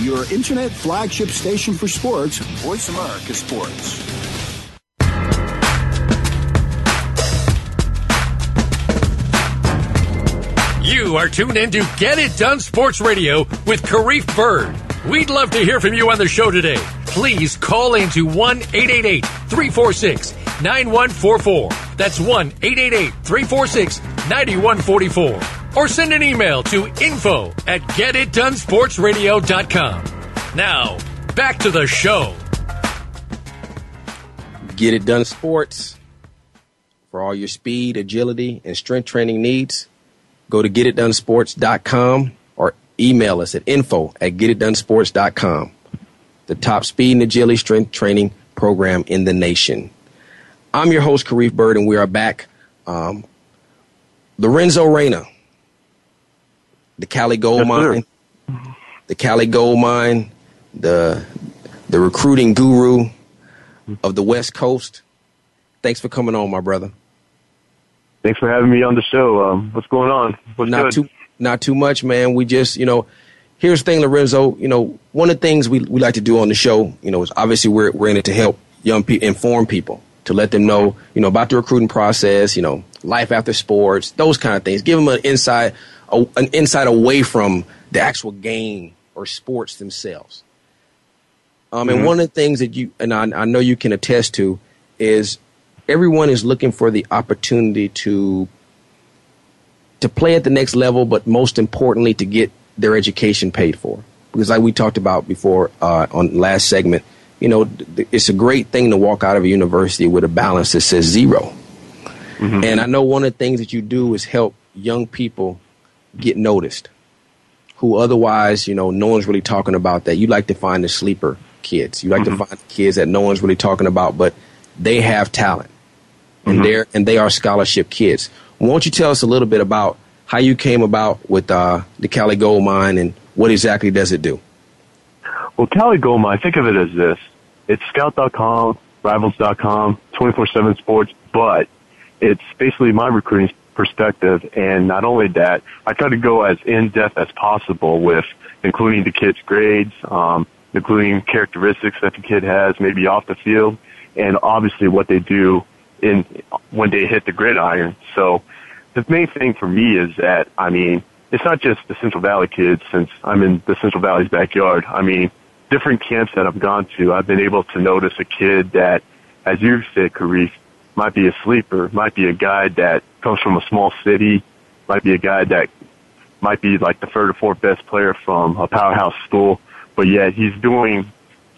your internet flagship station for sports, Voice America Sports. You are tuned in to Get It Done Sports Radio with Karif Bird. We'd love to hear from you on the show today. Please call into 1 888 346 9144. That's 1 888 346 9144. Or send an email to info at getitdonesportsradio.com. Now, back to the show. Get It Done Sports for all your speed, agility, and strength training needs. Go to getitdonesports.com or email us at info at getitdonesports.com. The top speed and agility strength training program in the nation. I'm your host, Karif Bird, and we are back. Um, Lorenzo Reyna, the Cali Gold. Mine, the Cali Gold Mine, the the recruiting guru of the West Coast. Thanks for coming on, my brother. Thanks for having me on the show. Um, what's going on? What's not good? too not too much, man. We just, you know, here's the thing, Lorenzo. You know, one of the things we we like to do on the show, you know, is obviously we're we're in it to help young people, inform people, to let them know, you know, about the recruiting process, you know, life after sports, those kind of things. Give them an insight, a, an insight away from the actual game or sports themselves. Um, and Mhm. one of the things that you and I, I know you can attest to is everyone is looking for the opportunity to to play at the next level, but most importantly, to get their education paid for. Because, like we talked about before uh, on last segment, you know, th- it's a great thing to walk out of a university with a balance that says 0 And I know one of the things that you do is help young people get noticed, who otherwise, you know, no one's really talking about that. You like to find the sleeper kids. You like to find kids that no one's really talking about, but they have talent and they're and they are scholarship kids. Won't you tell us a little bit about how you came about with uh, the Cali Gold Mine and what exactly does it do? Well, Cali Gold Mine, think of it as this. It's scout.com, rivals.com, 24-7 sports, but it's basically my recruiting perspective. And not only that, I try to go as in-depth as possible with including the kid's grades, um, including characteristics that the kid has, maybe off the field, and obviously what they do in when they hit the gridiron. So the main thing for me is that, I mean, it's not just the Central Valley kids since I'm in the Central Valley's backyard. I mean, different camps that I've gone to, I've been able to notice a kid that, as you said, Karif, might be a sleeper, might be a guy that comes from a small city, might be a guy that might be like the third or fourth best player from a powerhouse school, but yet he's doing,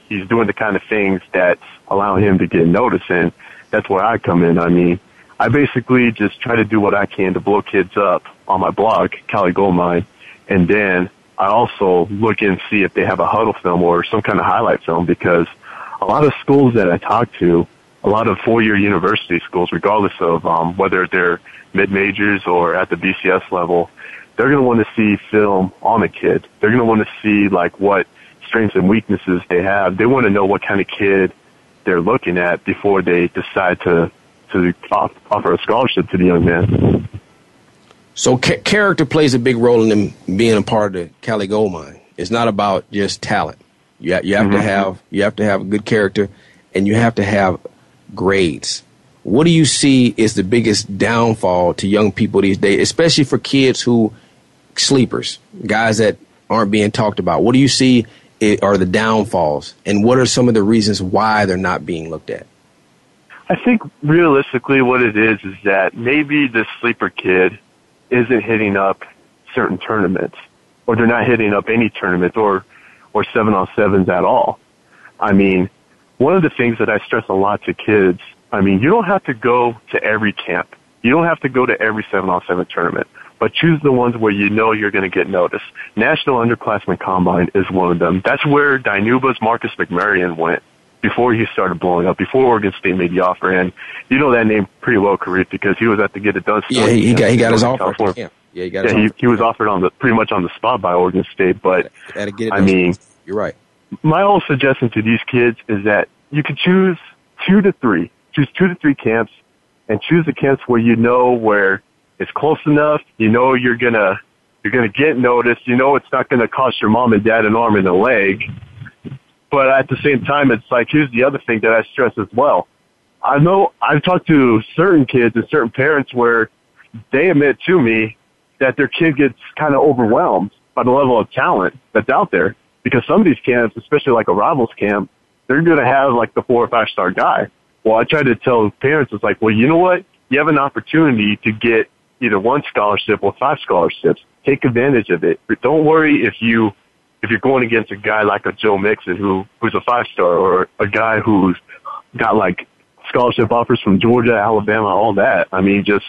he's doing the kind of things that's allowing him to get noticed and that's where I come in. I mean, I basically just try to do what I can to blow kids up on my blog, Cali Gold Mine, and then I also look and see if they have a Hudl film or some kind of highlight film because a lot of schools that I talk to, a lot of four-year university schools, regardless of um, whether they're mid-majors or at the BCS level, they're going to want to see film on a kid. They're going to want to see like what strengths and weaknesses they have. They want to know what kind of kid they're looking at before they decide to to off, offer a scholarship to the young man. So ca- character plays a big role in them being a part of the Cali Gold Mine. It's not about just talent. You ha- you have to Mhm. have you have to have a good character, and you have to have grades. What do you see is the biggest downfall to young people these days, especially for kids who sleepers, guys that aren't being talked about? What do you see are the downfalls, and what are some of the reasons why they're not being looked at? I think realistically what it is is that maybe the sleeper kid isn't hitting up certain tournaments or they're not hitting up any tournament or or seven on sevens at all. I mean, one of the things that I stress a lot to kids, I mean, you don't have to go to every camp. You don't have to go to every seven on seven tournament, but choose the ones where you know you're going to get noticed. National Underclassmen Combine is one of them. That's where Dinuba's Marcus McMaryion went before he started blowing up, before Oregon State made the offer. And you know that name pretty well, Karif, because he was at the Get It Done. Yeah, he, he got he got his offer. Yeah, yeah, he got Yeah, his he, offer. he was offered on the pretty much on the spot by Oregon State, but Gotta get it I mean, you're right. My whole suggestion to these kids is that you can choose two to three, choose two to three camps, and choose the camps where you know where it's close enough. You know you're gonna you're gonna get noticed. You know it's not gonna cost your mom and dad an arm and a leg. But at the same time, it's like here's the other thing that I stress as well. I know I've talked to certain kids and certain parents where they admit to me that their kid gets kind of overwhelmed by the level of talent that's out there. Because some of these camps, especially like a rivals camp, they're going to have like the four or five star guy. well, I try to tell parents, it's like, well, you know what? You have an opportunity to get either one scholarship or five scholarships. Take advantage of it. But don't worry if you if you're going against a guy like a Joe Mixon who who's a five star or a guy who's got like scholarship offers from Georgia, Alabama, all that. I mean, just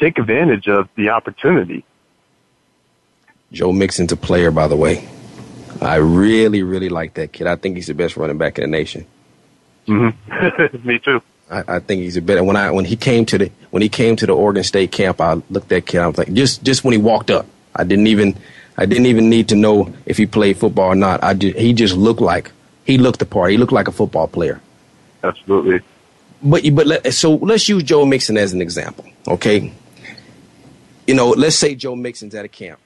take advantage of the opportunity. Joe Mixon's a player, by the way. I really, really like that kid. I think he's the best running back in the nation. Mm-hmm. Me too. I, I, think he's a better. When I when he came to the when he came to the Oregon State camp, I looked at that kid. I was like, just just when he walked up, I didn't even I didn't even need to know if he played football or not. I just, he just looked like he looked the part. He looked like a football player. Absolutely. But but let, so let's use Joe Mixon as an example, okay? You know, let's say Joe Mixon's at a camp,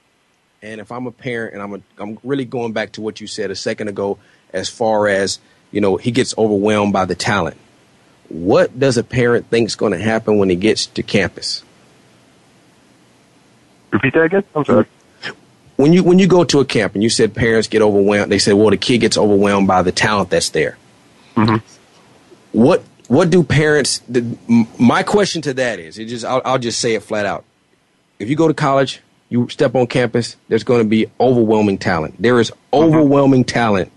and if I'm a parent and I'm a, I'm really going back to what you said a second ago, as far as you know, he gets overwhelmed by the talent what does a parent think is going to happen when he gets to campus? Repeat that again. I'm sorry. When you when you go to a camp and you said parents get overwhelmed, they say, well, the kid gets overwhelmed by the talent that's there. Mm-hmm. What what do parents? The, my question to that is, it just I'll, I'll just say it flat out. If you go to college, you step on campus, there's going to be overwhelming talent. There is mm-hmm. overwhelming mm-hmm. talent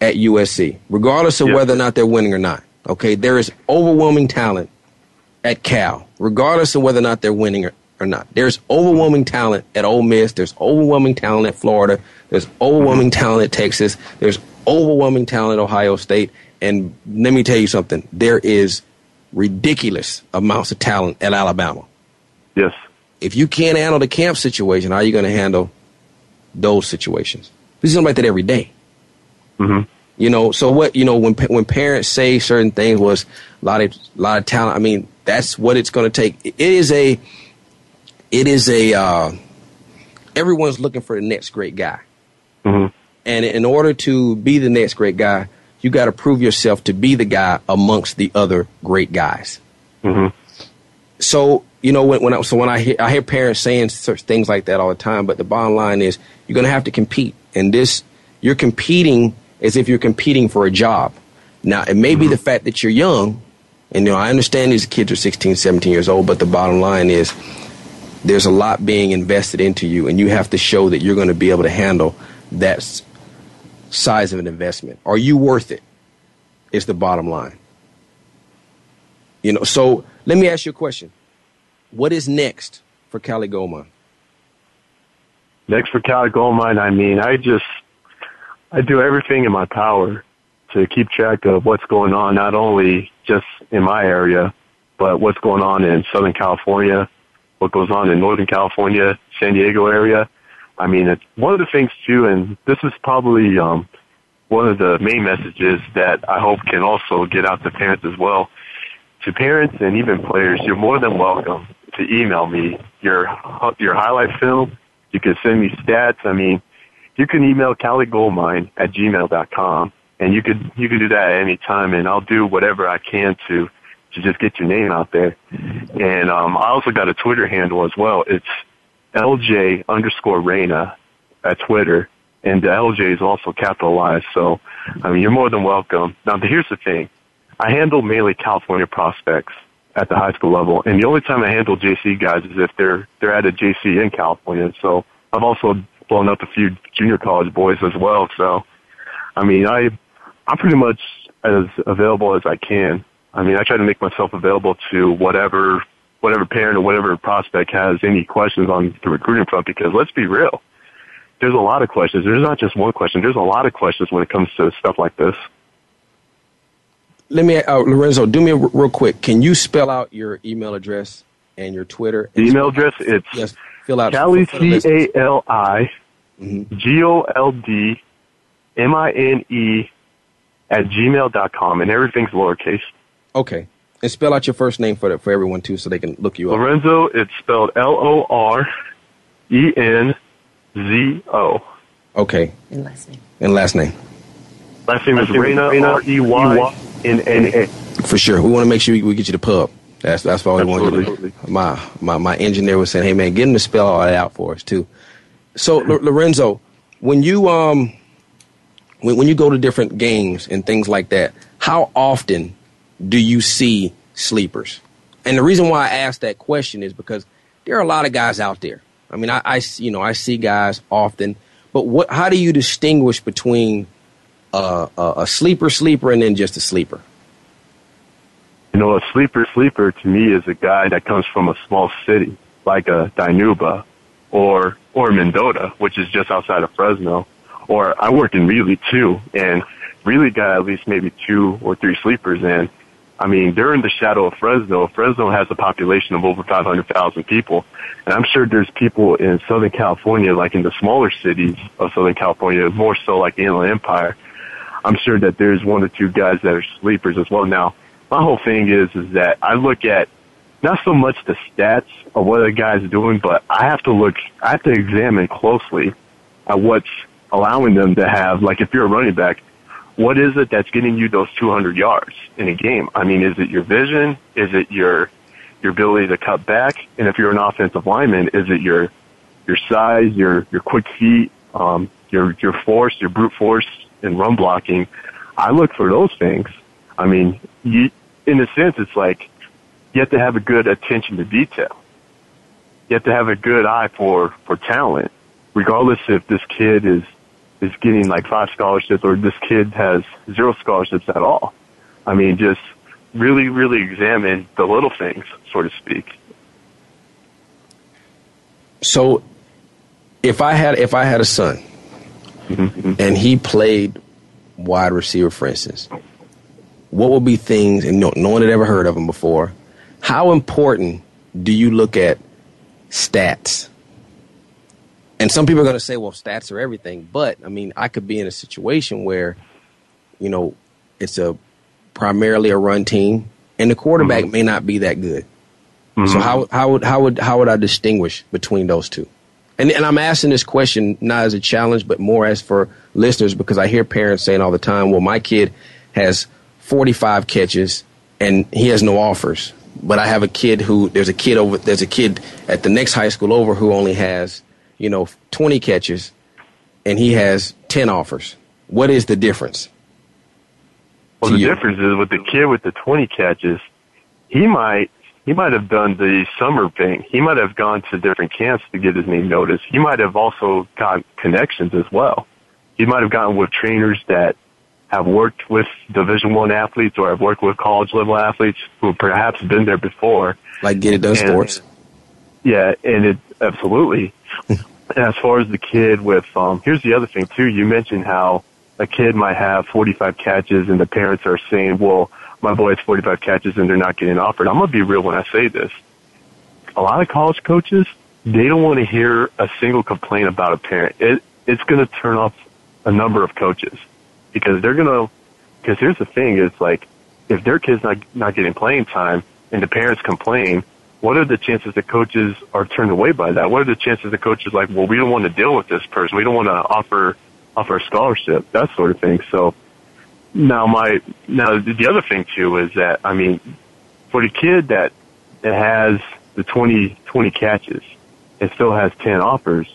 at USC, regardless of whether or not they're winning or not. Okay, there is overwhelming talent at Cal, regardless of whether or not they're winning or, or not. There's overwhelming talent at Ole Miss. There's overwhelming talent at Florida. There's overwhelming talent at Texas. There's overwhelming talent at Ohio State. And let me tell you something. There is ridiculous amounts of talent at Alabama. Yes. If you can't handle the camp situation, how are you going to handle those situations? We see something like that every day. Mm-hmm. You know, so what you know when when parents say certain things was a lot of a lot of talent. I mean, that's what it's going to take. It is a, it is a. Uh, everyone's looking for the next great guy, mm-hmm. and in order to be the next great guy, you got to prove yourself to be the guy amongst the other great guys. Mm-hmm. So you know when, when I, so when I hear I hear parents saying things like that all the time, but the bottom line is you're going to have to compete, and this you're competing as if you're competing for a job. Now, it may be the mm-hmm. fact that you're young, and you know, I understand these kids are 16, 17 years old, but the bottom line is there's a lot being invested into you, and you have to show that you're going to be able to handle that size of an investment. Are you worth it? Is the bottom line. You know, so let me ask you a question. What is next for Cali Goldmine? Next for Cali Goldmine, I mean, I just I do everything in my power to keep track of what's going on, not only just in my area, but what's going on in Southern California, what goes on in Northern California, San Diego area. I mean, it's one of the things too, and this is probably um, one of the main messages that I hope can also get out to parents as well. To parents and even players, you're more than welcome to email me your your highlight film. You can send me stats. I mean, you can email caligoldmine at gmail.com and you could, you could do that at any time and I'll do whatever I can to, to just get your name out there. And, um, I also got a Twitter handle as well. It's LJ underscore Reyna at Twitter and the LJ is also capitalized. So, I mean, you're more than welcome. Now, here's the thing. I handle mainly California prospects at the high school level, and the only time I handle JC guys is if they're they're at a JC in California. So I've also blown up a few junior college boys as well. So, I mean, I, I'm pretty much as available as I can. I mean, I try to make myself available to whatever, whatever parent or whatever prospect has any questions on the recruiting front because let's be real. There's a lot of questions. There's not just one question. There's a lot of questions when it comes to stuff like this. Let me, uh, Lorenzo, do me a, real quick. Can you spell out your email address and your Twitter? The email address, it's yes fill out. Cali C A L I G O L D M I N E at gmail dot com, and everything's lowercase. Okay. And spell out your first name for the, for everyone too, so they can look you up. Lorenzo, it's spelled L O R E N Z O. Okay. And last name. And last name. Last name is Reyna R E Y N N A. For sure. We want to make sure we, we get you the pub. That's that's all we want you to. My my my engineer was saying, "Hey man, get him to spell all that out for us too." So L- Lorenzo, when you um when when you go to different games and things like that, how often do you see sleepers? And the reason why I ask that question is because there are a lot of guys out there. I mean, I, I you know I see guys often, but what? How do you distinguish between uh, a, a sleeper sleeper and then just a sleeper? You know, a sleeper sleeper to me is a guy that comes from a small city like a Dinuba or or Mendota, which is just outside of Fresno. Or I work in Reedley too, and Reedley got at least maybe two or three sleepers in. I mean, they're in the shadow of Fresno. Fresno has a population of over 500,000 people. And I'm sure there's people in Southern California, like in the smaller cities of Southern California, more so like the Inland Empire. I'm sure that there's one or two guys that are sleepers as well. Now, my whole thing is, is that I look at not so much the stats of what a guy's doing, but I have to look, I have to examine closely at what's allowing them to have, like if you're a running back, what is it that's getting you those 200 yards in a game? I mean, is it your vision? Is it your, your ability to cut back? And if you're an offensive lineman, is it your, your size, your, your quick feet, um, your, your force, your brute force and run blocking? I look for those things. I mean, you, in a sense, it's like, you have to have a good attention to detail. You have to have a good eye for, for talent, regardless if this kid is, is getting like five scholarships or this kid has zero scholarships at all. I mean, just really, really examine the little things, so to speak. So, if I had if I had a son, mm-hmm. and he played wide receiver, for instance, what would be things and no, no one had ever heard of him before? How important do you look at stats? And some people are going to say, well, stats are everything. But, I mean, I could be in a situation where, you know, it's a primarily a run team and the quarterback mm-hmm. may not be that good. Mm-hmm. So how, how would, how would, how would I distinguish between those two? And, and I'm asking this question not as a challenge, but more as for listeners because I hear parents saying all the time, well, my kid has 45 catches and he has no offers but I have a kid who there's a kid over there's a kid at the next high school over who only has you know 20 catches and he has 10 offers. What is the difference? Well, the you? difference is with the kid with the 20 catches, he might he might have done the summer thing. He might have gone to different camps to get his name noticed. He might have also got connections as well. He might have gotten with trainers that have worked with Division One athletes or have worked with college level athletes who have perhaps been there before. Like get it done and, sports. Yeah, and it absolutely. as far as the kid with, um, here's the other thing too. You mentioned how a kid might have 45 catches and the parents are saying, well, my boy has 45 catches and they're not getting offered. I'm going to be real when I say this. A lot of college coaches, they don't want to hear a single complaint about a parent. It, it's going to turn off a number of coaches because they're gonna. Because here's the thing: is like if their kid's not not getting playing time and the parents complain, what are the chances that coaches are turned away by that? What are the chances that coaches like, well, we don't want to deal with this person. We don't want to offer offer a scholarship, that sort of thing. So now my now the other thing too is that I mean, for the kid that that has the 20, 20 catches and still has ten offers,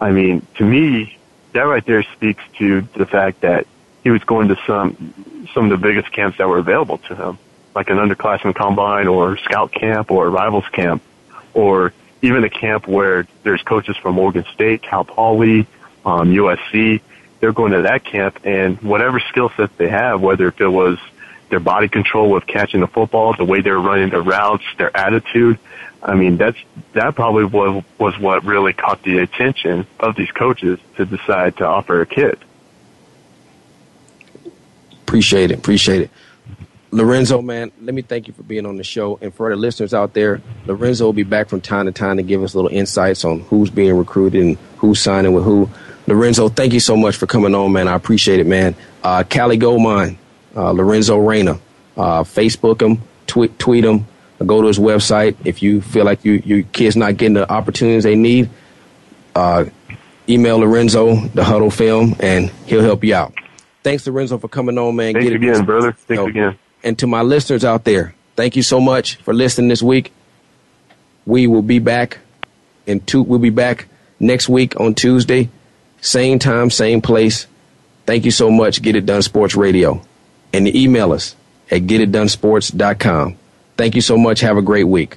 I mean, to me, that right there speaks to the fact that he was going to some some of the biggest camps that were available to him, like an underclassmen combine or scout camp or rivals camp, or even a camp where there's coaches from Oregon State, Cal Poly, um, USC. They're going to that camp, and whatever skill set they have, whether if it was their body control with catching the football, the way they're running their routes, their attitude. I mean, that's that probably was was what really caught the attention of these coaches to decide to offer a kid. Appreciate it. Appreciate it. Lorenzo, man, let me thank you for being on the show. And for the listeners out there, Lorenzo will be back from time to time to give us little insights on who's being recruited and who's signing with who. Lorenzo, thank you so much for coming on, man. I appreciate it, man. Uh, Cali Goldmine, uh, Lorenzo Reyna, uh, Facebook him, tweet, tweet him, go to his website. If you feel like you, your kid's not getting the opportunities they need, uh, email Lorenzo, the Hudl film, and he'll help you out. Thanks, Lorenzo, for coming on, man. Thanks Get again, it. brother. Thanks again. And to my listeners out there, thank you so much for listening this week. We will be back in two. We'll be back next week on Tuesday, same time, same place. Thank you so much. Get it done, Sports Radio, and email us at getitdonesports.com. Thank you so much. Have a great week.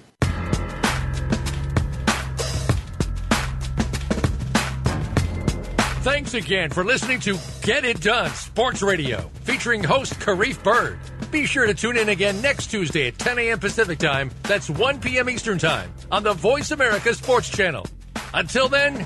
Thanks again for listening to Get It Done Sports Radio, featuring host Karif Bird. Be sure to tune in again next Tuesday at 10 a.m. Pacific Time. That's 1 p.m. Eastern Time on the Voice America Sports Channel. Until then,